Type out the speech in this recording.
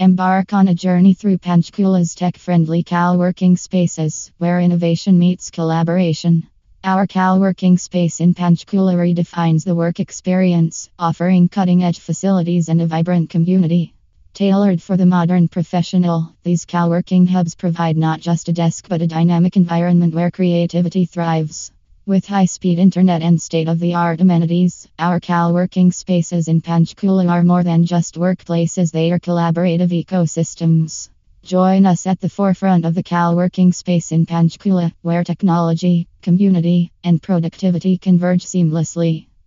Embark on a journey through Panchkula's tech friendly coworking spaces, where innovation meets collaboration. Our coworking space in Panchkula redefines the work experience, offering cutting edge facilities and a vibrant community. Tailored for the modern professional, these coworking hubs provide not just a desk but a dynamic environment where creativity thrives. With high speed internet and state of the art amenities, our coworking spaces in Panchkula are more than just workplaces, they are collaborative ecosystems. Join us at the forefront of the coworking space in Panchkula, where technology, community, and productivity converge seamlessly.